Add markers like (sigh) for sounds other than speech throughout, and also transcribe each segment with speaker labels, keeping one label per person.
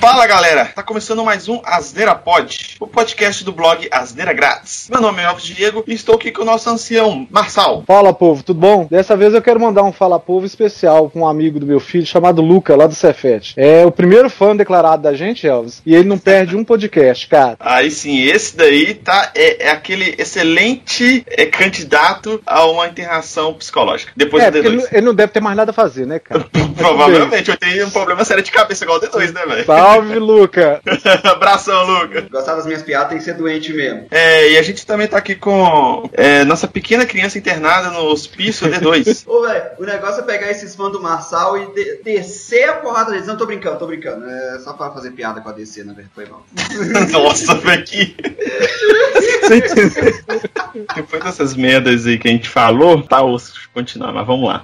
Speaker 1: Fala galera, tá começando mais um Asneira Pod, o podcast do blog Asneira Grátis. Meu nome é Elvis Diego e estou aqui com o nosso ancião, Marçal.
Speaker 2: Fala povo, tudo bom? Dessa vez eu quero mandar um Fala Povo especial com um amigo do meu filho chamado Luca, lá do Cefete. É o primeiro fã declarado da gente, Elvis, e ele não perde um podcast, cara. (laughs)
Speaker 1: Aí sim, esse daí tá é, é aquele excelente é, candidato a uma internação psicológica. Depois
Speaker 2: É,
Speaker 1: do
Speaker 2: porque ele,
Speaker 1: D2.
Speaker 2: não- ele não deve ter mais nada a fazer, né, cara? (laughs)
Speaker 1: Provavelmente (laughs) eu tenho um problema sério de cabeça igual o D2, né, velho?
Speaker 2: Salve, Luca! (laughs)
Speaker 1: Abração, Luca.
Speaker 3: Gostar das minhas piadas tem que ser doente mesmo.
Speaker 1: É, e a gente também tá aqui com é, nossa pequena criança internada no hospício D2. (laughs)
Speaker 3: Ô, velho, o negócio é pegar esses fãs do Marçal e de- descer a porrada deles. Não, tô brincando, tô brincando. É só pra fazer piada com a DC, na verdade, foi mal. (laughs)
Speaker 1: Nossa, velho, que. Depois dessas merdas aí que a gente falou, tá osso continuar, mas vamos lá.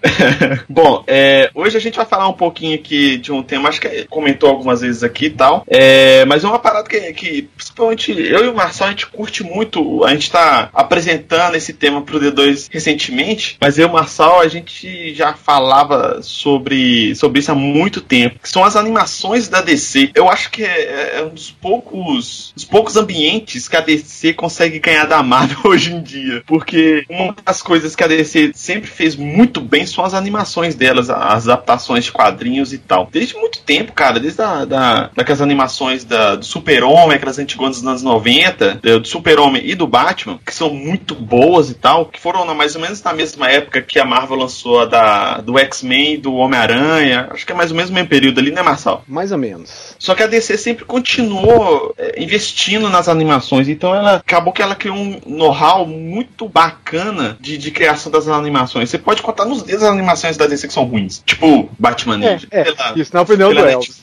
Speaker 1: Bom, é, hoje a gente vai falar um pouquinho aqui de um tema, acho que comentou algumas vezes aqui e tal, é, mas é uma parada que, que principalmente eu e o Marcelo a gente curte muito, a gente tá apresentando esse tema pro D2 recentemente, mas eu e o Marcel a gente já falava sobre, sobre isso há muito tempo, são as animações da DC. Eu acho que é, é um dos poucos, dos poucos ambientes que a DC consegue ganhar da Marvel (laughs) hoje em dia, porque uma das coisas que a DC sempre fez muito bem são as animações delas, as adaptações de quadrinhos e tal. Desde muito tempo, cara, desde a, da, daquelas animações da, do Super-Homem, aquelas antigonas dos anos 90, do Super-Homem e do Batman, que são muito boas e tal, que foram mais ou menos na mesma época que a Marvel lançou a da, do X-Men do Homem-Aranha. Acho que é mais ou menos o mesmo período ali, né, Marçal?
Speaker 2: Mais ou menos.
Speaker 1: Só que a DC sempre continuou é, investindo nas animações, então ela acabou que ela criou um know-how muito bacana de, de criação das animações. Você pode contar nos dedos as animações da DC que são ruins. Tipo, Batman
Speaker 2: É,
Speaker 1: Ninja.
Speaker 2: é,
Speaker 1: Pela-
Speaker 2: isso na opinião do Elvis.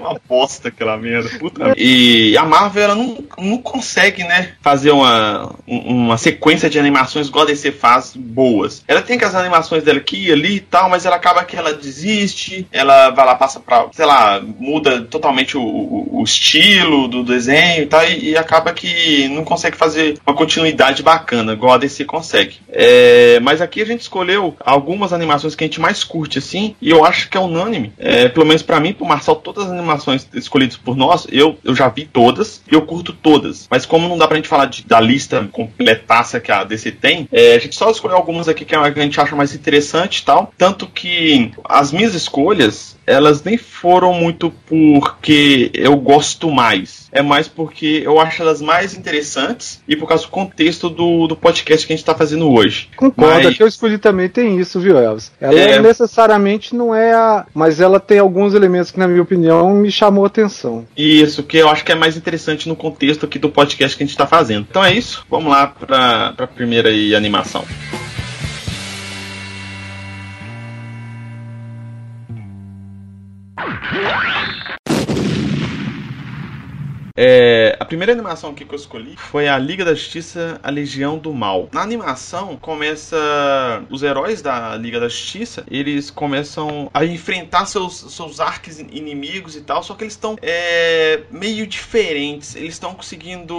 Speaker 1: uma bosta aquela merda. Puta. E a Marvel ela não, não consegue, né, fazer uma, um- uma sequência de animações igual a DC faz boas. Ela tem aquelas animações dela aqui e ali e tal, mas ela acaba que ela desiste, ela vai lá, passa pra, sei lá, muda totalmente o, o- o estilo do desenho e tal, e, e acaba que não consegue fazer uma continuidade bacana, igual a DC consegue. É, mas aqui a gente escolheu algumas animações que a gente mais curte, assim, e eu acho que é unânime. É, pelo menos pra mim, pro Marcel, todas as animações escolhidas por nós, eu, eu já vi todas, e eu curto todas. Mas como não dá pra gente falar de- da lista completaça que a DC tem, é, a gente só escolheu algumas aqui que a gente acha mais interessante e tal. Tanto que as minhas escolhas, elas nem foram muito porque eu gosto mais. É mais porque eu acho elas mais interessantes e por causa do contexto do, do podcast que a gente tá fazendo hoje.
Speaker 2: Concorda
Speaker 1: Mas-
Speaker 2: que eu escolhi também tem isso, viu, Elvis? Ela
Speaker 1: É.
Speaker 2: necessariamente não é a. Mas ela tem alguns elementos que, na minha opinião, me chamou a atenção.
Speaker 1: Isso, que eu acho que é mais interessante no contexto aqui do podcast que a gente tá fazendo. Então é isso, vamos lá pra, pra primeira aí, animação. É, a primeira animação que eu escolhi foi a Liga da Justiça, a Legião do Mal. Na animação começa os heróis da Liga da Justiça, eles começam a enfrentar seus, seus arques inimigos e tal, só que eles estão é, meio diferentes. Eles estão conseguindo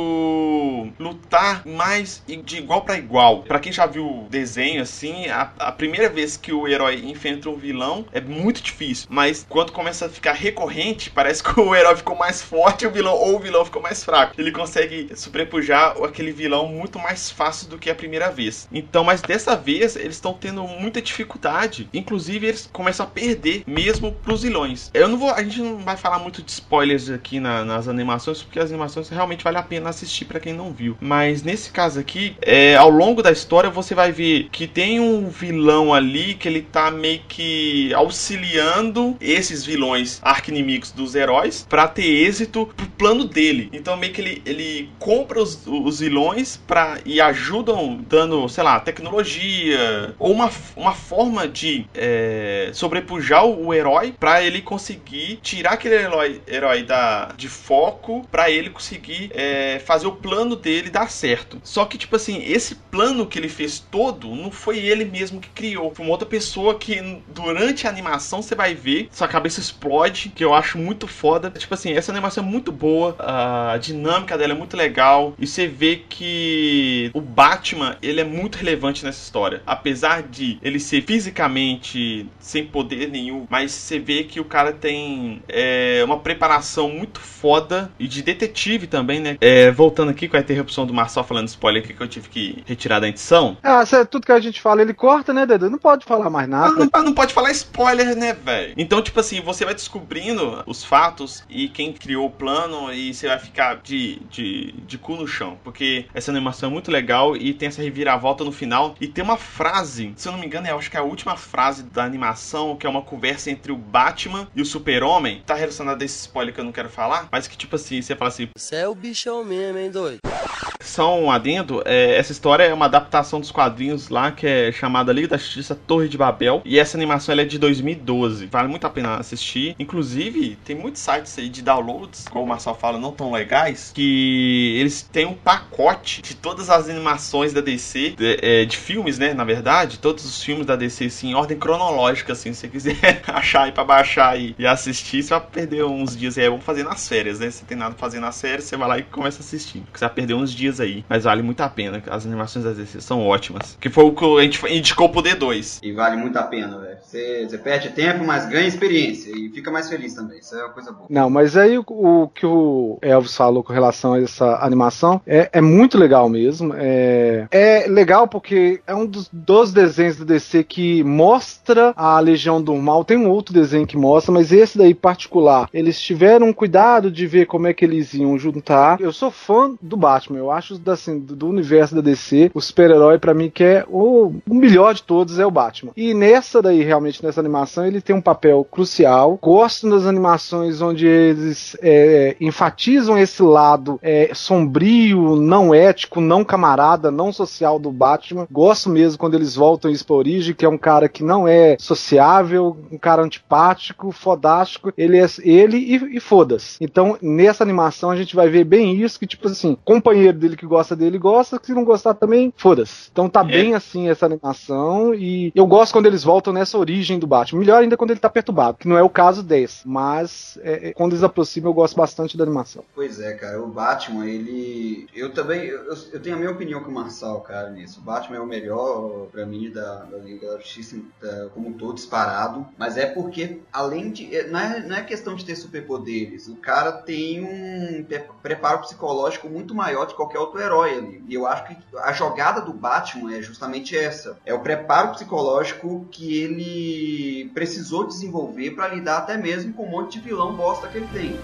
Speaker 1: lutar mais de igual para igual. Pra quem já viu o desenho assim, a, a primeira vez que o herói enfrenta um vilão é muito difícil, mas quando começa a ficar recorrente, parece que o herói ficou mais forte o vilão ou o vilão ficou mais fraco. Ele consegue sobrepujar aquele vilão muito mais fácil do que a primeira vez. Então, mas dessa vez eles estão tendo muita dificuldade. Inclusive, eles começam a perder mesmo pros vilões. Eu não vou. A gente não vai falar muito de spoilers aqui na- nas animações, porque as animações realmente vale a pena assistir pra quem não viu. Mas nesse caso aqui, é, ao longo da história, você vai ver que tem um vilão ali que ele tá meio que auxiliando esses vilões arqui-inimigos dos heróis pra ter êxito pro plano dele. Então meio que ele, ele compra os, os vilões pra, e ajudam dando, sei lá, tecnologia ou uma, uma forma de é, sobrepujar o, herói pra ele conseguir tirar aquele herói, herói da, de foco pra ele conseguir é, fazer o plano dele dar certo. Só que, tipo assim, esse plano que ele fez todo não foi ele mesmo que criou. Foi uma outra pessoa que durante a animação você vai ver, sua cabeça explode, que eu acho muito foda. Tipo assim, essa animação é muito boa a dinâmica dela é muito legal e você vê que o Batman ele é muito relevante nessa história, apesar de ele ser fisicamente sem poder nenhum, mas você vê que o cara tem é, uma preparação muito foda e de detetive também, né? É, voltando aqui com a interrupção do Marçal falando spoiler aqui que eu tive que retirar da edição.
Speaker 2: Ah, tudo que a gente fala ele corta, né, Dedo? Não pode falar mais nada.
Speaker 1: Não, não, não pode falar spoiler, né, velho? Então, tipo assim, você vai descobrindo os fatos e quem criou o plano e você vai ficar de, de, de cu no chão. Porque essa animação é muito legal e tem essa reviravolta no final. E tem uma frase, se eu não me engano, eu acho que é a última frase da animação, que é uma conversa entre o Batman e o Super-Homem. Tá relacionado a esse spoiler que eu não quero falar, mas que tipo assim, você fala assim:
Speaker 4: Você é o bichão mesmo, hein, doido?
Speaker 1: Só um adendo, é, essa história é uma adaptação dos quadrinhos lá que é chamada Liga da Justiça Torre de Babel. E essa animação é de 2012. Vale muito a pena assistir. Inclusive, tem muitos sites aí de downloads, como o Marcel fala, não tão legais, que eles têm um pacote de todas as animações da DC, de, é, de filmes, né? Na verdade, todos os filmes da DC, assim, em ordem cronológica, assim, se você quiser (laughs) achar aí pra baixar e, e assistir, você vai perder uns dias aí. É bom fazer nas férias, né? Se tem nada pra fazer nas férias, você vai lá e começa a assistir. Porque você vai perder uns dias aí. Mas vale muito a pena. As animações da DC são ótimas. Que foi o que a gente indicou pro D2.
Speaker 3: E vale muito a pena, velho. Você, você perde tempo, mas ganha experiência. E fica mais feliz também. Isso é uma coisa boa.
Speaker 2: Não, mas aí o, o que o Elvis falou com relação a essa animação é, é muito legal mesmo. É, é legal porque é um dos, dos desenhos do DC que mostra a Legião do Mal. Tem um outro desenho que mostra, mas esse daí particular, eles tiveram cuidado de ver como é que eles iam juntar. Eu sou fã do Batman. Eu acho assim, do universo da DC, o super-herói para mim que é o, o melhor de todos é o Batman. E nessa daí, realmente, nessa animação, ele tem um papel crucial. Gosto das animações onde eles é, enfatizam esse lado é, sombrio, não ético, não camarada, não social do Batman. Gosto mesmo quando eles voltam isso pra origem, que é um cara que não é sociável, um cara antipático, fodástico. Ele é ele e, e foda-se. Então, nessa animação, a gente vai ver bem isso, que tipo assim, companheiro dele que gosta dele gosta, se não gostar também, foda-se. Então tá é. bem assim essa animação e eu gosto quando eles voltam nessa origem do Batman. Melhor ainda quando ele tá perturbado, que não é o caso desse, mas é, é, quando eles aproximam eu gosto bastante da animação.
Speaker 3: Pois é, cara, o Batman, ele... Eu também, eu, eu tenho a minha opinião com o Marçal, cara, nisso. O Batman é o melhor, pra mim, da, da Liga da Justiça da, como um todo, disparado, mas é porque, além de... É, não é, não é questão de ter superpoderes, o cara tem um preparo psicológico muito maior de qualquer outro herói ali. E eu acho que a jogada do Batman é justamente essa. É o preparo psicológico que ele precisou desenvolver para lidar até mesmo com um monte de vilão bosta que ele tem.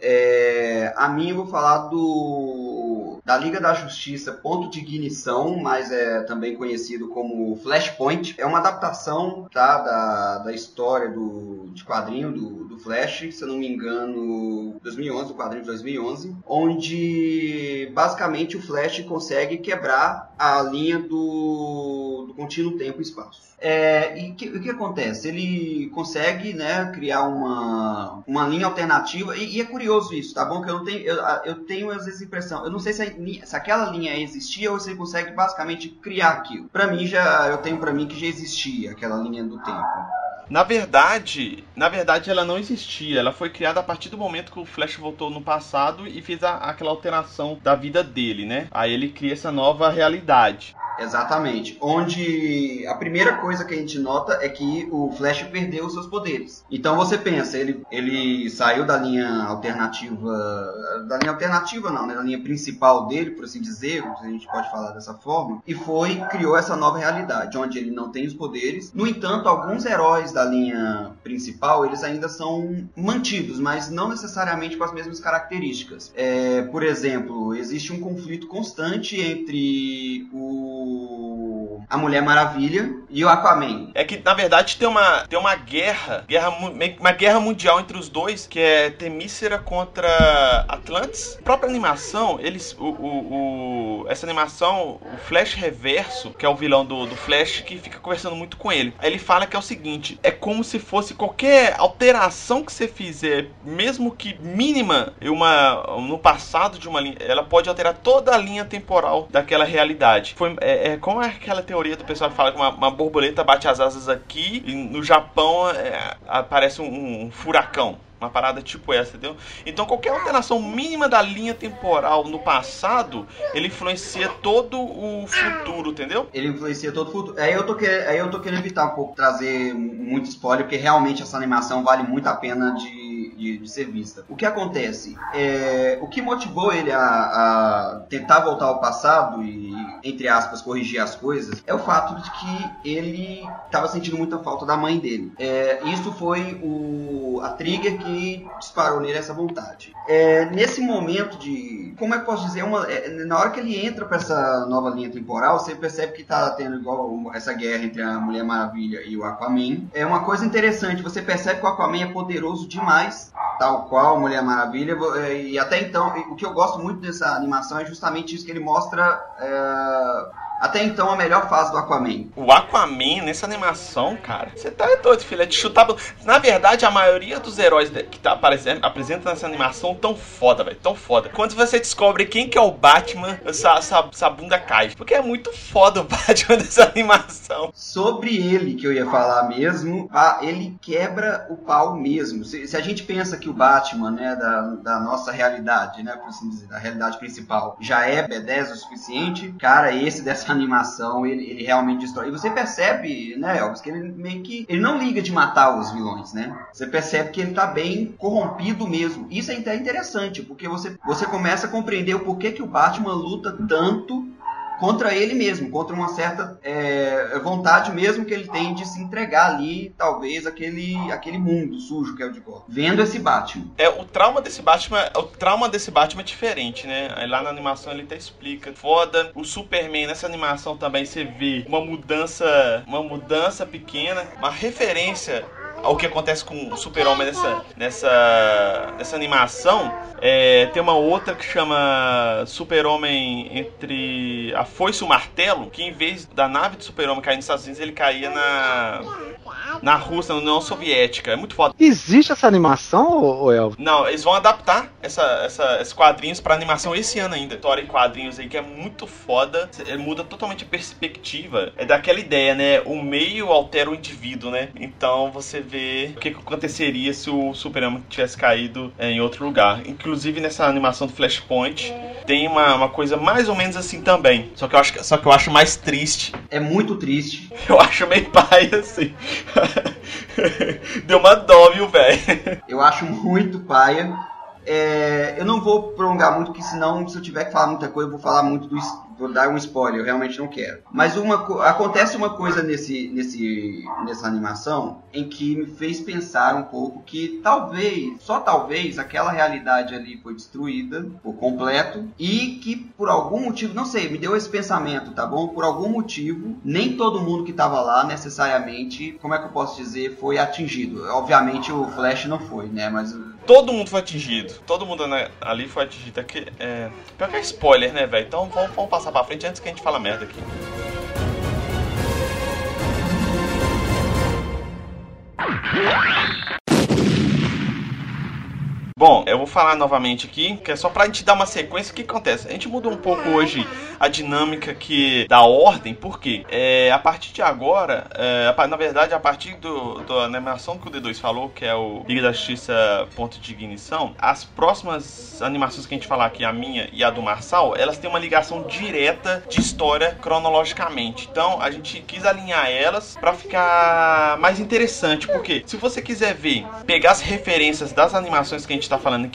Speaker 3: É, a mim eu vou falar do da Liga da Justiça Ponto de Ignição, mas é também conhecido como Flashpoint. É uma adaptação tá, da, da história do, de quadrinho do, do Flash, se eu não me engano, 2011, o quadrinho de 2011, onde basicamente o Flash consegue quebrar a linha do, do contínuo tempo e espaço. É, e que, o que acontece? Ele consegue né, criar uma, uma linha alternativa, e, e, é curioso isso, tá bom? Que eu não tenho, eu, eu tenho às vezes a impressão, eu não sei se, a, se aquela linha existia ou se ele consegue basicamente criar aquilo. Para mim já, eu tenho para mim que já existia aquela linha do tempo.
Speaker 1: Na verdade, na verdade ela não existia. Ela foi criada a partir do momento que o Flash voltou no passado e fez a, aquela alteração da vida dele, né? Aí ele cria essa nova realidade.
Speaker 3: Exatamente. Onde a primeira coisa que a gente nota é que o Flash perdeu os seus poderes. Então você pensa, ele, ele saiu da linha alternativa. Da linha alternativa não, né? Da linha principal dele, por assim dizer, a gente pode falar dessa forma, e foi, criou essa nova realidade, onde ele não tem os poderes. No entanto, alguns heróis da linha principal, eles ainda são mantidos, mas não necessariamente com as mesmas características. É, por exemplo, existe um conflito constante entre o a Mulher Maravilha e o Aquaman.
Speaker 1: É que na verdade tem uma tem uma guerra, guerra uma guerra mundial entre os dois, que é Temícera contra Atlantis. A própria animação, eles o, o, o, essa animação, o Flash Reverso, que é o vilão do, do Flash que fica conversando muito com ele. Ele fala que é o seguinte, é como se fosse qualquer alteração que você fizer, mesmo que mínima, uma no passado de uma linha, ela pode alterar toda a linha temporal daquela realidade. Foi é, é, como é aquela teoria do pessoal que fala que uma, uma borboleta bate as asas aqui e no Japão é, aparece um, um furacão. Uma parada tipo essa, entendeu? Então qualquer alteração mínima da linha temporal no passado, ele influencia todo o futuro, entendeu?
Speaker 3: Ele influencia todo o futuro. Aí eu tô, que... Aí eu tô querendo evitar um pouco trazer muito spoiler, porque realmente essa animação vale muito a pena de, de, de ser vista. O que acontece? É... O que motivou ele a, a tentar voltar ao passado e, entre aspas, corrigir as coisas, é o fato de que ele estava sentindo muita falta da mãe dele. É... Isso foi o... a trigger que disparou nele essa vontade. É, nesse momento de. Como é que posso dizer? Uma, é, na hora que ele entra para essa nova linha temporal, você percebe que tá tendo igual essa guerra entre a Mulher Maravilha e o Aquaman. É uma coisa interessante, você percebe que o Aquaman é poderoso demais, tal qual a Mulher Maravilha. É, e até então, o que eu gosto muito dessa animação é justamente isso que ele mostra. É, até então a melhor fase do Aquaman.
Speaker 1: O Aquaman, nessa animação, cara, você tá doido, filho. É de chutar. Na verdade, a maioria dos heróis que tá aparecendo, apresenta nessa animação tão foda, velho. Tão foda. Quando você descobre quem que é o Batman, essa, essa, essa bunda cai. Porque é muito foda o (laughs) Batman dessa animação.
Speaker 3: Sobre ele que eu ia falar mesmo, ele quebra o pau mesmo. Se, se a gente pensa que o Batman, né, da, da nossa realidade, né, por assim dizer, da realidade principal, já é B10 o suficiente, cara, esse dessa essa animação ele, ele realmente destrói. E você percebe, né, Elvis, que ele meio que. Ele não liga de matar os vilões, né? Você percebe que ele tá bem corrompido mesmo. Isso é até interessante, porque você, você começa a compreender o porquê que o Batman luta tanto contra ele mesmo, contra uma certa é, vontade mesmo que ele tem de se entregar ali, talvez, aquele, aquele mundo sujo que é o de Gotham. Vendo esse Batman.
Speaker 1: É, o trauma desse Batman, o trauma desse Batman é diferente, né? Aí lá na animação ele até explica. Foda. O Superman nessa animação também você vê uma mudança, uma mudança pequena, uma referência ao que acontece com o Super-Homem nessa, nessa, nessa animação. É, tem uma outra que chama Super-Homem entre a foice e o martelo, que em vez da nave do Super-Homem cair nos Estados Unidos, ele caía na na Rússia, na União Soviética. É muito foda.
Speaker 2: Existe essa animação, Elvio?
Speaker 1: Não, eles vão adaptar essa, essa, esses quadrinhos pra animação esse ano ainda. História em quadrinhos aí que é muito foda. Ele muda totalmente a perspectiva. É daquela ideia, né? O meio altera o indivíduo, né? Então você vê o que, que aconteceria se o Superman tivesse caído é, em outro lugar. Inclusive nessa animação do Flashpoint tem uma, uma coisa mais ou menos assim também. Só que eu acho, só que eu acho mais triste.
Speaker 3: É muito triste. (laughs)
Speaker 1: Eu acho meio pai assim. (laughs) Deu uma dó, viu, velho?
Speaker 3: Eu acho muito paia. É, eu não vou prolongar muito, porque senão, se eu tiver que falar muita coisa, eu vou falar muito do, vou dar um spoiler, eu realmente não quero. Mas uma, acontece uma coisa nesse, nesse, nessa animação em que me fez pensar um pouco que talvez, só talvez, aquela realidade ali foi destruída por completo e que por algum motivo, não sei, me deu esse pensamento, tá bom? Por algum motivo, nem todo mundo que estava lá necessariamente, como é que eu posso dizer, foi atingido. Obviamente o Flash não foi, né? Mas
Speaker 1: todo mundo foi atingido. Todo mundo né, ali foi atingido. Aqui, é... Pior que é spoiler, né, velho? Então vamos, vamos passar pra frente antes que a gente fala merda aqui. Bom, vou falar novamente aqui, que é só pra gente dar uma sequência. O que acontece? A gente mudou um pouco hoje a dinâmica que da ordem, porque é, a partir de agora, é, na verdade, a partir do, da animação que o D2 falou, que é o Liga da Justiça Ponto de Ignição, as próximas animações que a gente falar aqui, a minha e a do Marçal, elas têm uma ligação direta de história cronologicamente. Então, a gente quis alinhar elas para ficar mais interessante, porque se você quiser ver, pegar as referências das animações que a gente está falando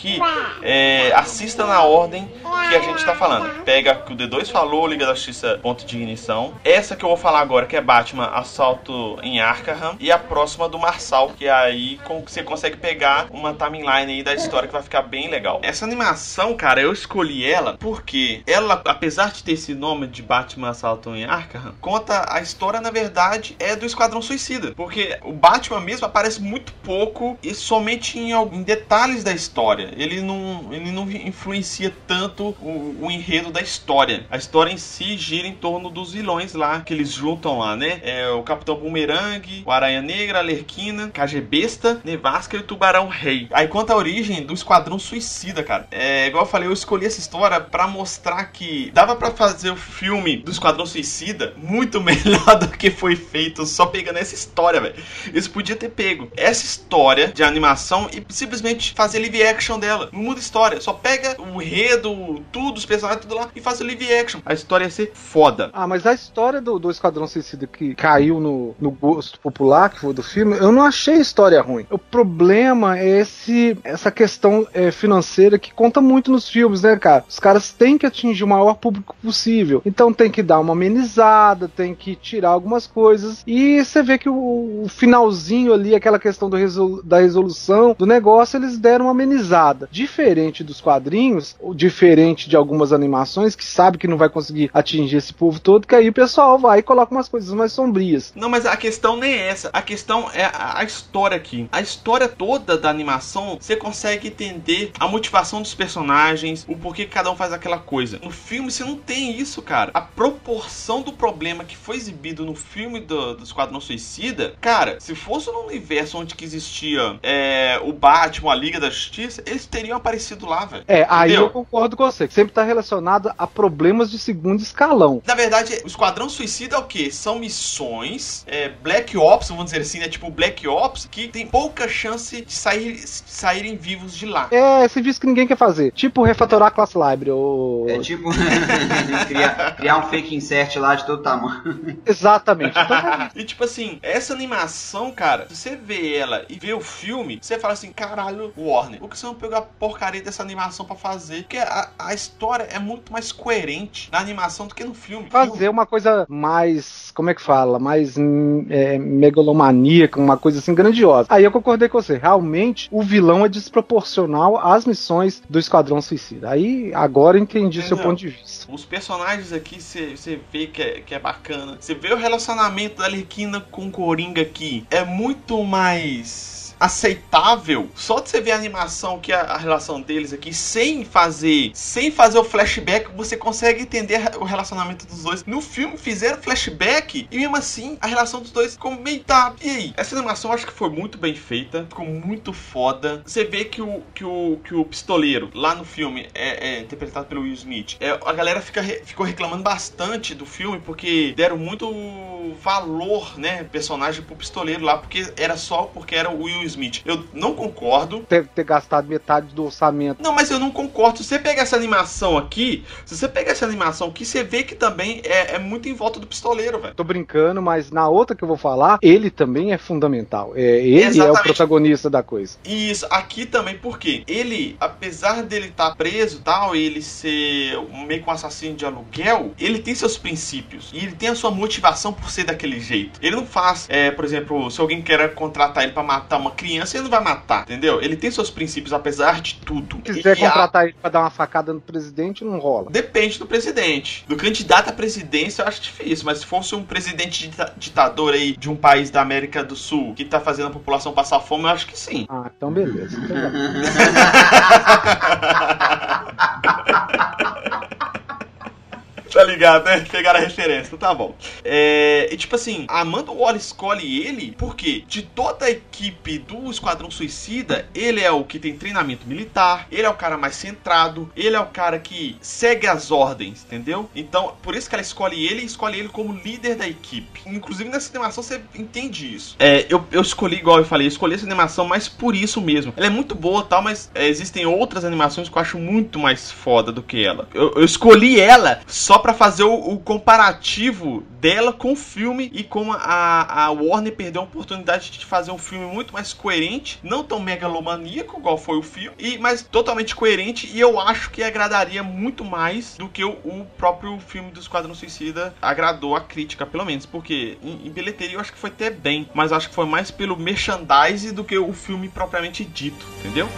Speaker 1: é, assista na ordem que a gente está falando. Pega o que o D2 falou, Liga da Justiça, ponto de ignição. Essa que eu vou falar agora, que é Batman, Assalto em Arkham. E a próxima do Marçal, que aí você consegue pegar uma timeline aí da história que vai ficar bem legal. Essa animação, cara, eu escolhi ela porque ela, apesar de ter esse nome de Batman Assalto em Arkham, conta a história, na verdade, é do Esquadrão Suicida. Porque o Batman mesmo aparece muito pouco e somente em, em detalhes da história Ele não, ele não influencia tanto o, o enredo da história. A história em si gira em torno dos vilões lá, que eles juntam lá, né? É o Capitão Boomerang, o Aranha Negra, a Lerquina, Besta, Nevasca e o Tubarão Rei. Aí conta a origem do Esquadrão Suicida, cara. É, igual eu falei, eu escolhi essa história para mostrar que dava para fazer o filme do Esquadrão Suicida muito (laughs) melhor do que foi feito só pegando essa história, velho. Isso podia ter pego essa história de animação e simplesmente fazer live action dela. Não muda história, só pega o enredo, tudo, os personagens, tudo lá e faz o live action. A história ia ser foda.
Speaker 2: Ah, mas a história do, do Esquadrão Suicida que caiu no, no gosto popular, que foi do filme, eu não achei a história ruim. O problema é esse, essa questão é, financeira que conta muito nos filmes, né, cara? Os caras têm que atingir o maior público possível. Então tem que dar uma amenizada, tem que tirar algumas coisas. E você vê que o, o finalzinho ali, aquela questão da resolução do negócio, eles deram uma amenizada. Diferente dos quadrinhos, diferente de algumas animações que sabe que não vai conseguir atingir esse povo todo, que aí o pessoal vai e coloca umas coisas mais sombrias.
Speaker 1: Não, mas a questão nem é essa. A questão é a, história aqui. A história toda da animação, você consegue entender a motivação dos personagens, o porquê cada um faz aquela coisa. No filme você não tem isso, cara. A proporção do problema que foi exibido no filme do, do Esquadrão Suicida, cara, se fosse no universo onde que existia é, o Batman, a Liga da Justiça, eles teriam aparecido lá, velho.
Speaker 2: É, aí eu concordo com você, que sempre tá relacionado a problemas de segundo escalão.
Speaker 1: Na verdade, o Esquadrão Suicida é o quê? São missões, é, Black Ops, vamos dizer assim, né? Tipo Black Ops, que tem pouca chance de sair, saírem vivos de lá.
Speaker 2: É, serviço que ninguém quer fazer. Tipo refatorar a classe library. Ou...
Speaker 3: É tipo (laughs) criar, criar, um fake insert lá de todo tamanho.
Speaker 2: Exatamente. (laughs) Então,
Speaker 1: e tipo assim, essa animação, cara, se você vê ela e vê o filme, você fala assim, caralho, Warner, por que não pegou a porcaria dessa animação para fazer? Porque a, a, história é muito mais coerente na animação do que no filme.
Speaker 2: Fazer uma coisa mais, como é que fala? Mais é, megalomaníaca, uma coisa assim grandiosa. Aí eu concordei com você. Realmente, o vilão é desproporcional às missões do Esquadrão Suicida. Aí agora eu entendi é, seu ponto de vista.
Speaker 1: Os personagens aqui você vê que é, que é bacana. Você vê o relacionamento da Lerquina com o Coringa aqui. É muito mais aceitável só de você ver a animação que é a relação deles aqui sem fazer sem fazer o flashback você consegue entender o relacionamento dos dois. No filme fizeram flashback e mesmo assim a relação dos dois ficou meio tá e aí? Essa animação acho que foi muito bem feita ficou muito foda. Você vê que o que o, que o pistoleiro lá no filme é, é interpretado pelo Will Smith é, a galera fica, ficou reclamando bastante do filme porque deram muito valor né personagem pro pistoleiro lá porque era só porque era o Will Smith. Eu não concordo.
Speaker 2: Deve ter gastado metade do orçamento.
Speaker 1: Não, mas eu não concordo. Se você pegar essa animação aqui, se você pegar essa animação aqui, você vê que também é, é muito em volta do pistoleiro, velho.
Speaker 2: Tô brincando, mas na outra que eu vou falar, ele também é fundamental. É, ele Exatamente. é o protagonista da coisa.
Speaker 1: Isso, aqui também, porque ele, apesar dele estar tá preso tal, ele ser meio que um assassino de aluguel, ele tem seus princípios. E ele tem a sua motivação por ser daquele jeito. Ele não faz, é, por exemplo, se alguém quer contratar ele para matar uma criança, ele não vai matar, entendeu? Ele tem seus princípios, apesar de tudo.
Speaker 2: Se quiser e contratar a... ele pra dar uma facada no presidente, não rola.
Speaker 1: Depende do presidente. Do candidato à presidência, eu acho difícil, mas se fosse um presidente ditador aí de um país da América do Sul que tá fazendo a população passar fome, eu acho que sim.
Speaker 2: Ah, então beleza. Então (laughs) (laughs)
Speaker 1: tá ligado, né? Pegaram a referência, tá bom. É, e tipo assim, a Amanda Waller escolhe ele porque de toda a equipe do Esquadrão Suicida, ele é o que tem treinamento militar, ele é o cara mais centrado, ele é o cara que segue as ordens, entendeu? Então, por isso que ela escolhe ele e escolhe ele como líder da equipe. Inclusive nessa animação você entende isso. É, eu, eu escolhi, igual eu falei, eu escolhi essa animação mais por isso mesmo. Ela é muito boa tal, mas é, existem outras animações que eu acho muito mais foda do que ela. Eu, eu escolhi ela só para fazer o, o, comparativo dela com o filme e como a, a Warner perdeu a oportunidade de fazer um filme muito mais coerente, não tão megalomaníaco igual foi o filme, e mas totalmente coerente e eu acho que agradaria muito mais do que o, o próprio filme do Esquadrão Suicida agradou a crítica, pelo menos, porque em, em bilheteria eu acho que foi até bem, mas acho que foi mais pelo merchandise do que o filme propriamente dito, entendeu?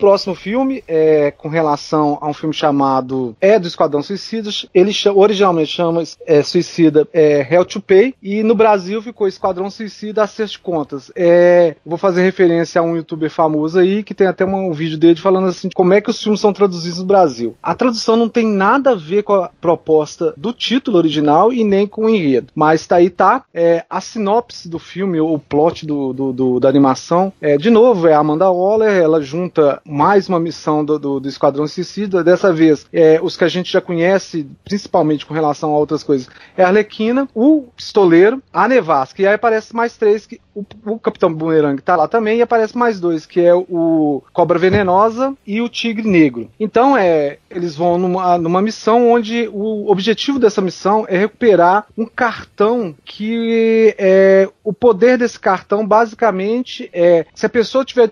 Speaker 2: Próximo filme é com relação a um filme chamado É do Esquadrão Suicidas. Ele originalmente chama é, Suicida é, Hell to Pay e no Brasil ficou Esquadrão Suicida Acerto de Contas. É, vou fazer referência a um youtuber famoso aí que tem até um, vídeo dele falando assim como é que os filmes são traduzidos no Brasil. A tradução não tem nada a ver com a proposta do título original e nem com o enredo. Mas tá aí, tá. É, a sinopse do filme, o plot do, do, do, da animação, é, de novo, é a Amanda Waller, ela junta mais uma missão do, do, do Esquadrão Suicida, dessa vez é, os que a gente já conhece, principalmente com relação a outras coisas, é a Arlequina, o Pistoleiro, a Nevasca, e aí aparece mais três, que o, o Capitão Boomerang tá lá também, e aparece mais dois, que é o Cobra Venenosa e o Tigre Negro. Então, é, eles vão numa, numa missão onde o objetivo dessa missão é recuperar um cartão que é, o poder desse cartão basicamente é se a pessoa tiver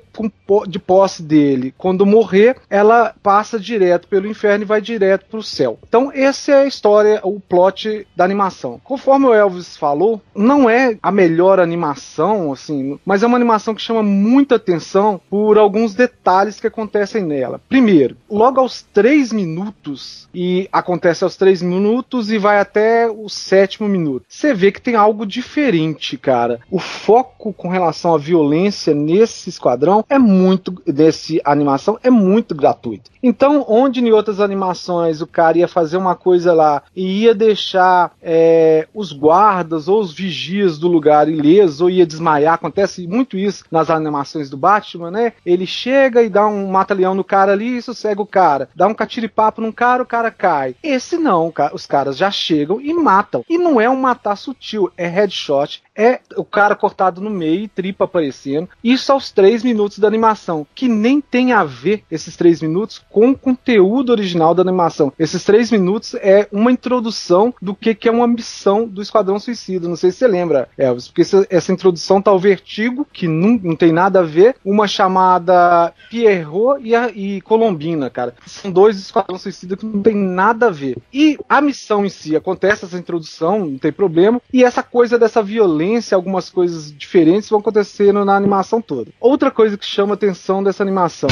Speaker 2: de posse dele quando morrer, ela passa direto pelo inferno e vai direto para o céu. Então, essa é a história, o plot da animação. Conforme o Elvis falou, não é a melhor animação, assim, mas é uma animação que chama muita atenção por alguns detalhes que acontecem nela. Primeiro, logo aos três minutos, e acontece aos três minutos e vai até o sétimo minuto. Você vê que tem algo diferente, cara. O foco com relação à violência nesse esquadrão é muito, desse animação, é muito gratuito. Então, onde em outras animações o cara ia fazer uma coisa lá e ia deixar é, os guardas ou os vigias do lugar ilesos ou ia desmaiar, acontece muito isso nas animações do Batman, né? Ele chega e dá um mata-leão no cara ali e sossega o cara. Dá um catiripapo num cara, o cara cai. Esse não, os caras já chegam e matam. E não é um matar sutil, é headshot, é o cara cortado no meio tripa aparecendo. Isso aos três minutos da animação, que nem tem a ver esses três minutos com o conteúdo original da animação. Esses três minutos é uma introdução do que, que é uma missão do Esquadrão Suicida. Não sei se você lembra, Elvis, porque essa, essa introdução tá o Vertigo, que não, não tem nada a ver, uma chamada Pierrot e, a, e Colombina, cara. São dois Esquadrão Suicida que não tem nada a ver. E a missão em si acontece essa introdução, não tem problema, e essa coisa dessa violência algumas coisas diferentes vão acontecendo na animação toda. Outra coisa que chama atenção dessa animação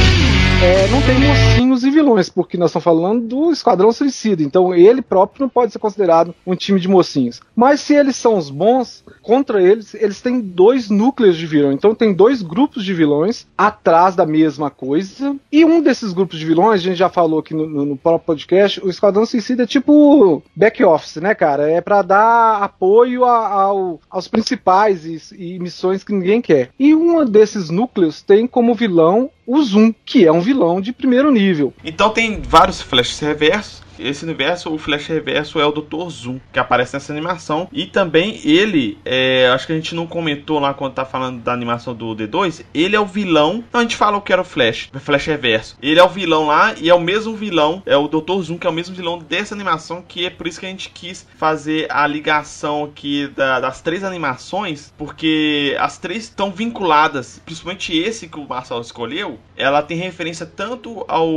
Speaker 2: é não tem e vilões, porque nós estamos falando do Esquadrão Suicida, então ele próprio não pode ser considerado um time de mocinhos. Mas se eles são os bons, contra eles, eles têm dois núcleos de vilão, então tem dois grupos de vilões atrás da mesma coisa, e um desses grupos de vilões, a gente já falou aqui no, no próprio podcast, o Esquadrão Suicida é tipo back office, né, cara? É para dar apoio a, ao, aos principais principais e, e missões que ninguém quer. E um desses núcleos tem como vilão o Zoom, que é um vilão de primeiro nível.
Speaker 1: Então tem vários flashes reversos esse universo, o Flash Reverso é o Dr. Zoom, que aparece nessa animação. E também ele, é, acho que a gente não comentou lá quando tá falando da animação do D2, ele é o vilão. Então a gente fala o que era o Flash, o Flash Reverso. Ele é o vilão lá e é o mesmo vilão, é o Dr. Zoom, que é o mesmo vilão dessa animação, que é por isso que a gente quis fazer a ligação aqui da, das três animações, porque as três estão vinculadas, principalmente esse que o Marcelo escolheu, ela tem referência tanto ao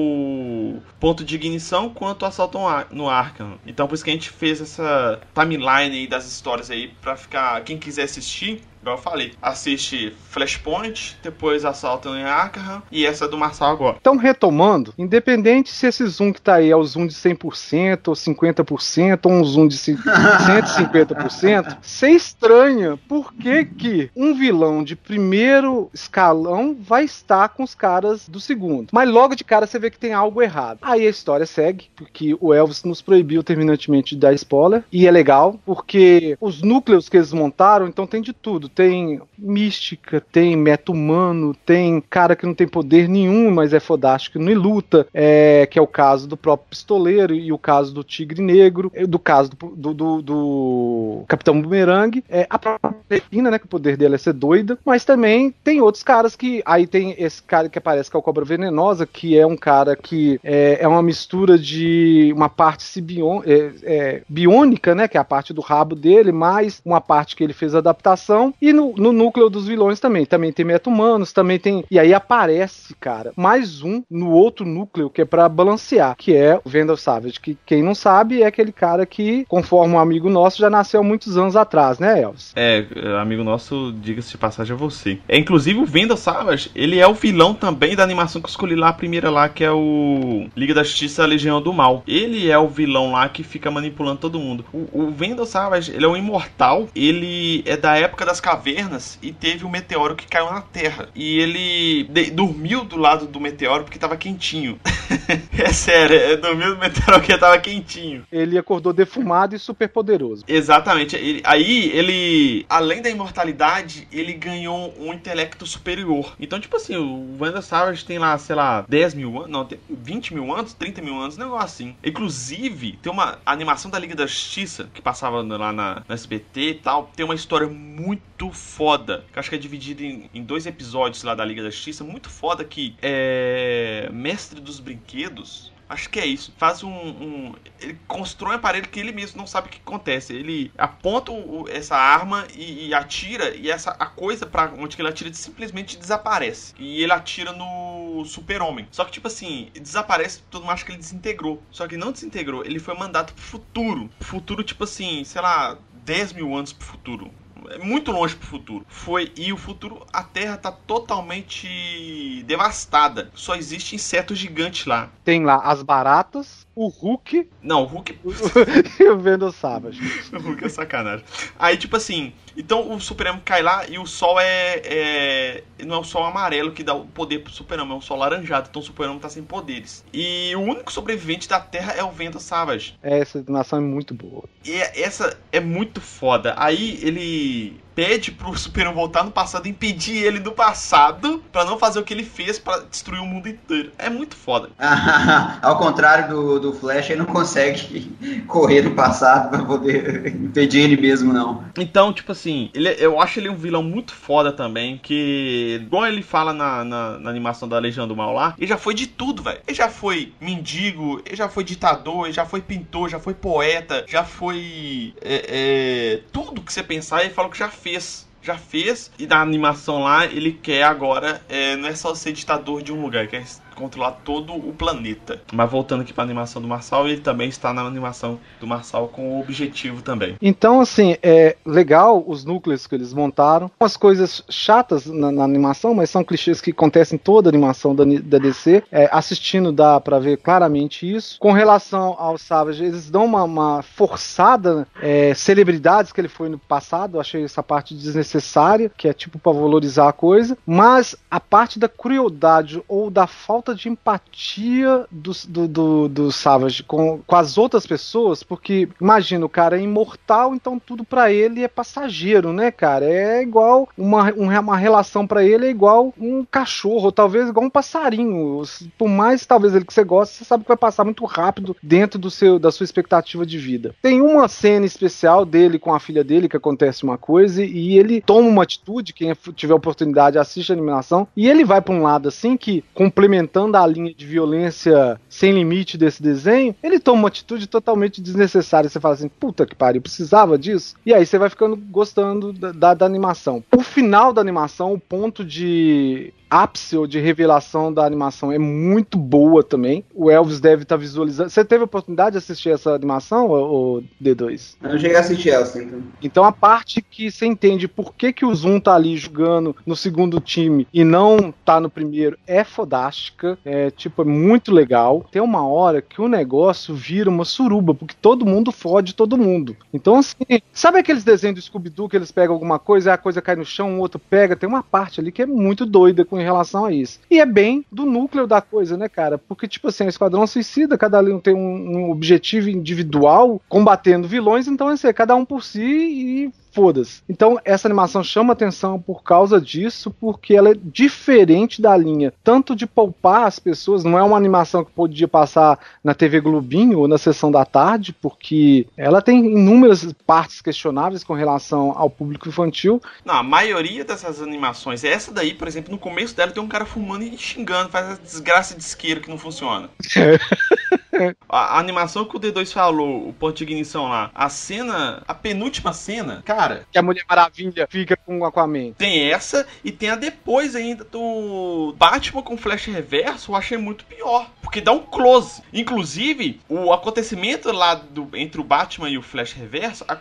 Speaker 1: ponto de ignição quanto ao assalto no Arkham. Então por isso que a gente fez essa timeline aí das histórias aí para ficar quem quiser assistir igual eu falei, assiste Flashpoint, depois Assalto em Arkham e essa do Marçal agora.
Speaker 2: Então, retomando, independente se esse zoom que tá aí é o zoom de 100% ou 50% ou um zoom de 150%, você (laughs) estranha por que, que um vilão de primeiro escalão vai estar com os caras do segundo. Mas logo de cara você vê que tem algo errado. Aí a história segue, porque o Elvis nos proibiu terminantemente de dar spoiler, e é legal, porque os núcleos que eles montaram, então tem de tudo tem mística, tem meta humano, tem cara que não tem poder nenhum, mas é fodástico e luta, é, que é o caso do próprio pistoleiro e o caso do tigre negro, do caso do, do, do, Capitão Boomerang, é, a própria Delfina, né, que o poder dela é ser doida, mas também tem outros caras que, aí tem esse cara que aparece que é o Cobra Venenosa, que é um cara que é, é uma mistura de uma parte sibion, é, é, biônica, né, que é a parte do rabo dele, mais uma parte que ele fez adaptação, E no, no núcleo dos vilões também. Também tem meta-humanos, também tem. E aí aparece, cara, mais um no outro núcleo que é para balancear, que é o Vendor Savage. Que quem não sabe é aquele cara que, conforme um amigo nosso, já nasceu muitos anos atrás, né, Elvis?
Speaker 1: É, amigo nosso, diga-se de passagem, é você. É, inclusive, o Vendor Savage, ele é o vilão também da animação que eu escolhi lá, a primeira lá, que é o Liga da Justiça Legião do Mal. Ele é o vilão lá que fica manipulando todo mundo. O, o Vendor Savage, ele é um imortal, ele é da época das cavernas e teve um meteoro que caiu na Terra. E ele de, dormiu do lado do meteoro porque tava quentinho. (laughs) é sério, é, dormiu do meteoro porque tava quentinho.
Speaker 2: Ele acordou defumado e super poderoso.
Speaker 1: Exatamente. Ele, aí ele, além da imortalidade, ele ganhou um intelecto superior. Então, tipo assim, o Wanda Savage tem lá, sei lá, 10 mil anos, não, tem 20 mil anos, 30 mil anos, um negócio assim. Inclusive, tem uma animação da Liga da Justiça que passava lá na, na SBT e tal. Tem uma história muito foda, que acho que é dividida em, em dois episódios lá da Liga da Justiça, muito foda que é Mestre dos Brinquedos Acho que é isso. Faz um, um, Ele constrói um aparelho que ele mesmo não sabe o que acontece. Ele aponta o, essa arma e, e, atira, e essa a coisa para onde ele atira simplesmente desaparece. E ele atira no Super-Homem. Só que, tipo assim, desaparece, todo mundo acha que ele desintegrou. Só que não desintegrou, ele foi mandado pro futuro. Futuro, tipo assim, sei lá, 10 mil anos pro futuro é muito longe pro futuro. Foi e o futuro a Terra tá totalmente devastada. Só existe inseto gigante lá.
Speaker 2: Tem lá as baratas, o Hulk.
Speaker 1: Não, o Hulk. (laughs)
Speaker 2: e o Vendo Savage. (laughs)
Speaker 1: o Hulk é sacanagem. Aí, tipo assim, então o Supremo cai lá e o sol é, é, Não é o sol amarelo que dá o poder pro Supremo, é um sol laranjado. Então o Supremo tá sem poderes. E o único sobrevivente da Terra é o Vento Savage.
Speaker 2: É, essa animação é muito boa.
Speaker 1: E essa é muito foda. Aí ele pede pro (laughs) Superman voltar no passado e impedir ele do passado para não fazer o que ele fez para destruir o mundo inteiro. É muito foda. (laughs)
Speaker 3: Ao contrário do, do Flash, ele não consegue (laughs) correr no passado para poder impedir ele mesmo, não.
Speaker 1: Então, tipo assim, ele, eu acho ele um vilão muito foda também, que, igual ele fala na, na, na animação da Legião do Mal lá, ele já foi de tudo, velho. Ele já foi mendigo, ele já foi ditador, ele já foi pintor, já foi poeta, já foi é, é, tudo que você pensar, ele falou que já fez já fez e na animação lá ele quer agora é, não é só ser ditador de um lugar, quer controlar todo o planeta. Mas voltando aqui para a animação do Marçal, ele também está na animação do Marçal com o objetivo também.
Speaker 2: Então, assim, é legal os núcleos que eles montaram. Umas coisas chatas na, na animação, mas são clichês que acontecem em toda a animação da, da DC. É, assistindo dá para ver claramente isso. Com relação ao Savage, eles dão uma, uma forçada é, celebridades que ele foi no passado. Eu achei essa parte desnecessária, que é tipo para valorizar a coisa. Mas a parte da crueldade ou da falta falta de empatia do, do, do, do Savage com, com as outras pessoas, porque imagina, o cara é imortal, então tudo para ele é passageiro, né, cara? É igual uma, uma relação para ele é igual um cachorro, talvez igual um passarinho. Por mais talvez ele que você gosta, você sabe que vai passar muito rápido dentro do seu da sua expectativa de vida. Tem uma cena especial dele com a filha dele que acontece uma coisa e ele toma uma atitude, quem tiver oportunidade assiste a animação, e ele vai para um lado assim que complementando cortando a linha de violência sem limite desse desenho, ele toma uma atitude totalmente desnecessária. Você fala assim, puta que pariu, precisava disso? E aí você vai ficando gostando da, da, da animação. O final da animação, o ponto de ápice ou de revelação da animação é muito boa também. O Elvis deve estar tá visualizando. Você teve a oportunidade de assistir essa animação, ou
Speaker 3: D2? Eu não cheguei a assistir ela, então.
Speaker 2: Então a parte que você entende por que, que o Zoom tá ali jogando no segundo time e não tá no primeiro é fodástica. É tipo, é muito legal. Tem uma hora que o negócio vira uma suruba, porque todo mundo fode todo mundo. Então, assim, sabe aqueles desenhos do Scooby-Doo que eles pegam alguma coisa, a coisa cai no chão, o outro pega? Tem uma parte ali que é muito doida com em relação a isso. E é bem do núcleo da coisa, né, cara? Porque, tipo assim, o Esquadrão Suicida, cada um tem um, um objetivo individual combatendo vilões, então, assim, é cada um por si e foda-se. Então, essa animação chama atenção por causa disso, porque ela é diferente da linha, tanto de poupar as pessoas, não é uma animação que podia passar na TV Globinho ou na sessão da tarde, porque ela tem inúmeras partes questionáveis com relação ao público infantil.
Speaker 1: Não, a maioria dessas animações, essa daí, por exemplo, no começo dela tem um cara fumando e xingando, faz essa desgraça de isqueiro que não funciona. (laughs) (laughs) a, a, animação que o D2 falou, o ponto de ignição lá, a cena, a penúltima cena, cara.
Speaker 2: Que a Mulher Maravilha fica com o Aquaman.
Speaker 1: Tem essa e tem a depois ainda do Batman com flash reverso, eu achei muito pior. Porque dá um close. Inclusive, o acontecimento lá do, entre o Batman e o Flash Reverso a,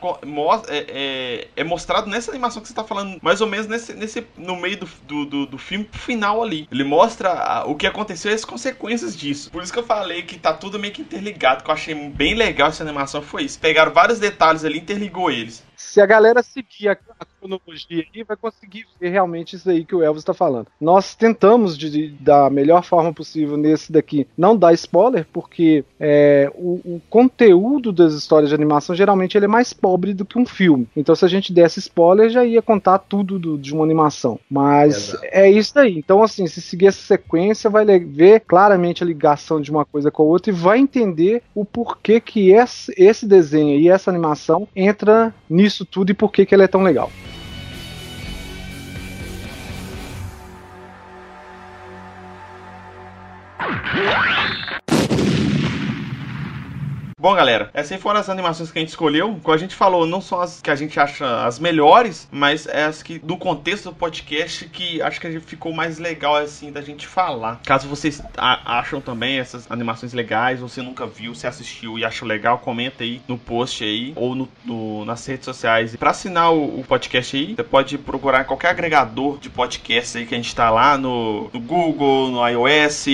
Speaker 1: é, é, é, mostrado nessa animação que você tá falando, mais ou menos nesse, nesse no meio do, do, do, do filme final ali. Ele mostra a, o que aconteceu e as consequências disso. Por isso que eu falei que tá tudo meio que interligado, que eu achei bem legal essa animação foi isso. Pegaram vários detalhes ali interligou eles
Speaker 2: se a galera seguir a, cronologia aí, vai conseguir ver realmente isso aí que o Elvis está falando. Nós tentamos, de, de, da melhor forma possível nesse daqui, não dar spoiler, porque é, o, o, conteúdo das histórias de animação geralmente ele é mais pobre do que um filme. Então, se a gente desse spoiler, já ia contar tudo do, de uma animação. Mas Exato. é isso aí. Então, assim, se seguir essa sequência, vai ver claramente a ligação de uma coisa com a outra e vai entender o porquê que esse, esse desenho e essa animação entra nisso isso tudo e por que, que ela é tão legal.
Speaker 1: Bom, galera, essas foram as animações que a gente escolheu. Como a gente falou, não são as que a gente acha as melhores, mas é as que, do contexto do podcast, que acho que ficou mais legal, assim, da gente falar. Caso vocês acham também essas animações legais, você nunca viu, se assistiu e achou legal, comenta aí no post aí, ou no, no nas redes sociais. Pra assinar o, o, podcast aí, você pode procurar qualquer agregador de podcast aí que a gente tá lá no, no Google, no iOS,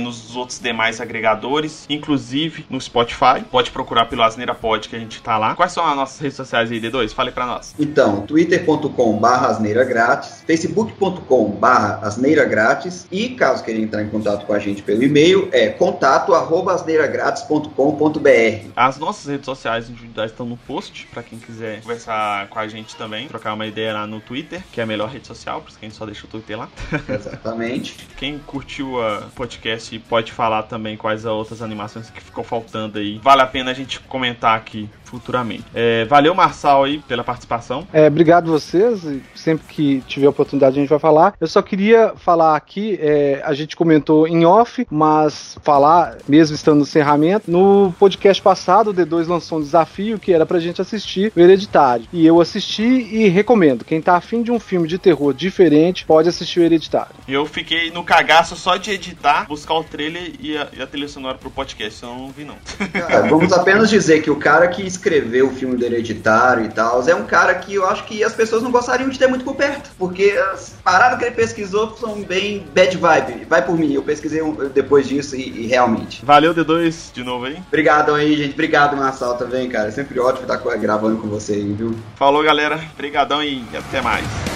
Speaker 1: nos outros demais agregadores, inclusive no Spotify pode procurar pelo Asneira Pod que a gente tá lá. Quais são as nossas redes sociais aí, D2? Fale para nós.
Speaker 3: Então, twitter.com barra asneira grátis, facebook.com barra asneira grátis e caso queira entrar em contato com a gente pelo e-mail é contato arroba asneiragratis.com.br
Speaker 1: As nossas redes sociais individuais estão no post para quem quiser conversar com a gente também, trocar uma ideia lá no Twitter, que é a melhor rede social, por isso que a gente só deixa o Twitter lá. (laughs)
Speaker 3: Exatamente.
Speaker 1: quem curtiu o podcast pode falar também quais as outras animações que ficou faltando aí. Vale a pena a gente comentar aqui futuramente. É, valeu, Marçal, aí, pela participação.
Speaker 2: É, obrigado vocês. Sempre que tiver oportunidade a gente vai falar. Eu só queria falar aqui, é, a gente comentou em off, mas falar, mesmo estando no encerramento, no podcast passado o D2 lançou um desafio que era pra gente assistir o Hereditário. E eu assisti e recomendo. Quem tá afim de um filme de terror diferente, pode assistir o Hereditário.
Speaker 1: Eu fiquei no cagaço só de editar, buscar o trailer e a, e a trilha sonora pro podcast, eu não vi não.
Speaker 3: Cara, vamos apenas dizer que o cara que escreveu o filme do Hereditário e tal, é um cara que eu acho que as pessoas não gostariam de ter muito por perto, porque as paradas que ele pesquisou são bem bad vibe. Vai por mim, eu pesquisei depois disso e, e realmente.
Speaker 1: Valeu, D2, de novo aí.
Speaker 3: Obrigado aí, gente. Obrigado, Marçal, também, cara. É sempre ótimo estar gravando com você aí, viu?
Speaker 1: Falou, galera. Obrigadão e até mais.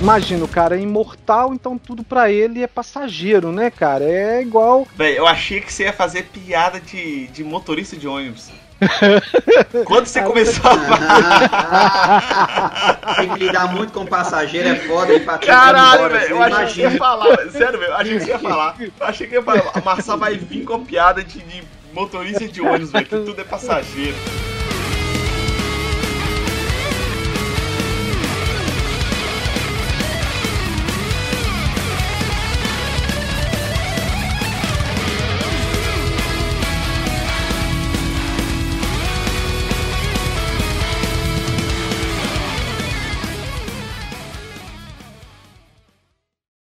Speaker 2: Imagina, o cara é imortal, então tudo para ele é passageiro, né, cara? É igual. (laughs)
Speaker 1: Bem, eu achei que você ia fazer piada de, de motorista de ônibus. Quando você começou
Speaker 3: a (laughs) Tem que lidar muito com passageiro, é foda e
Speaker 1: Caralho, velho, eu achei que ia falar. Sério, velho, eu achei que você ia falar. Eu achei que ia falar. A Massa vai vir com piada de, de motorista de ônibus, velho, que tudo é passageiro.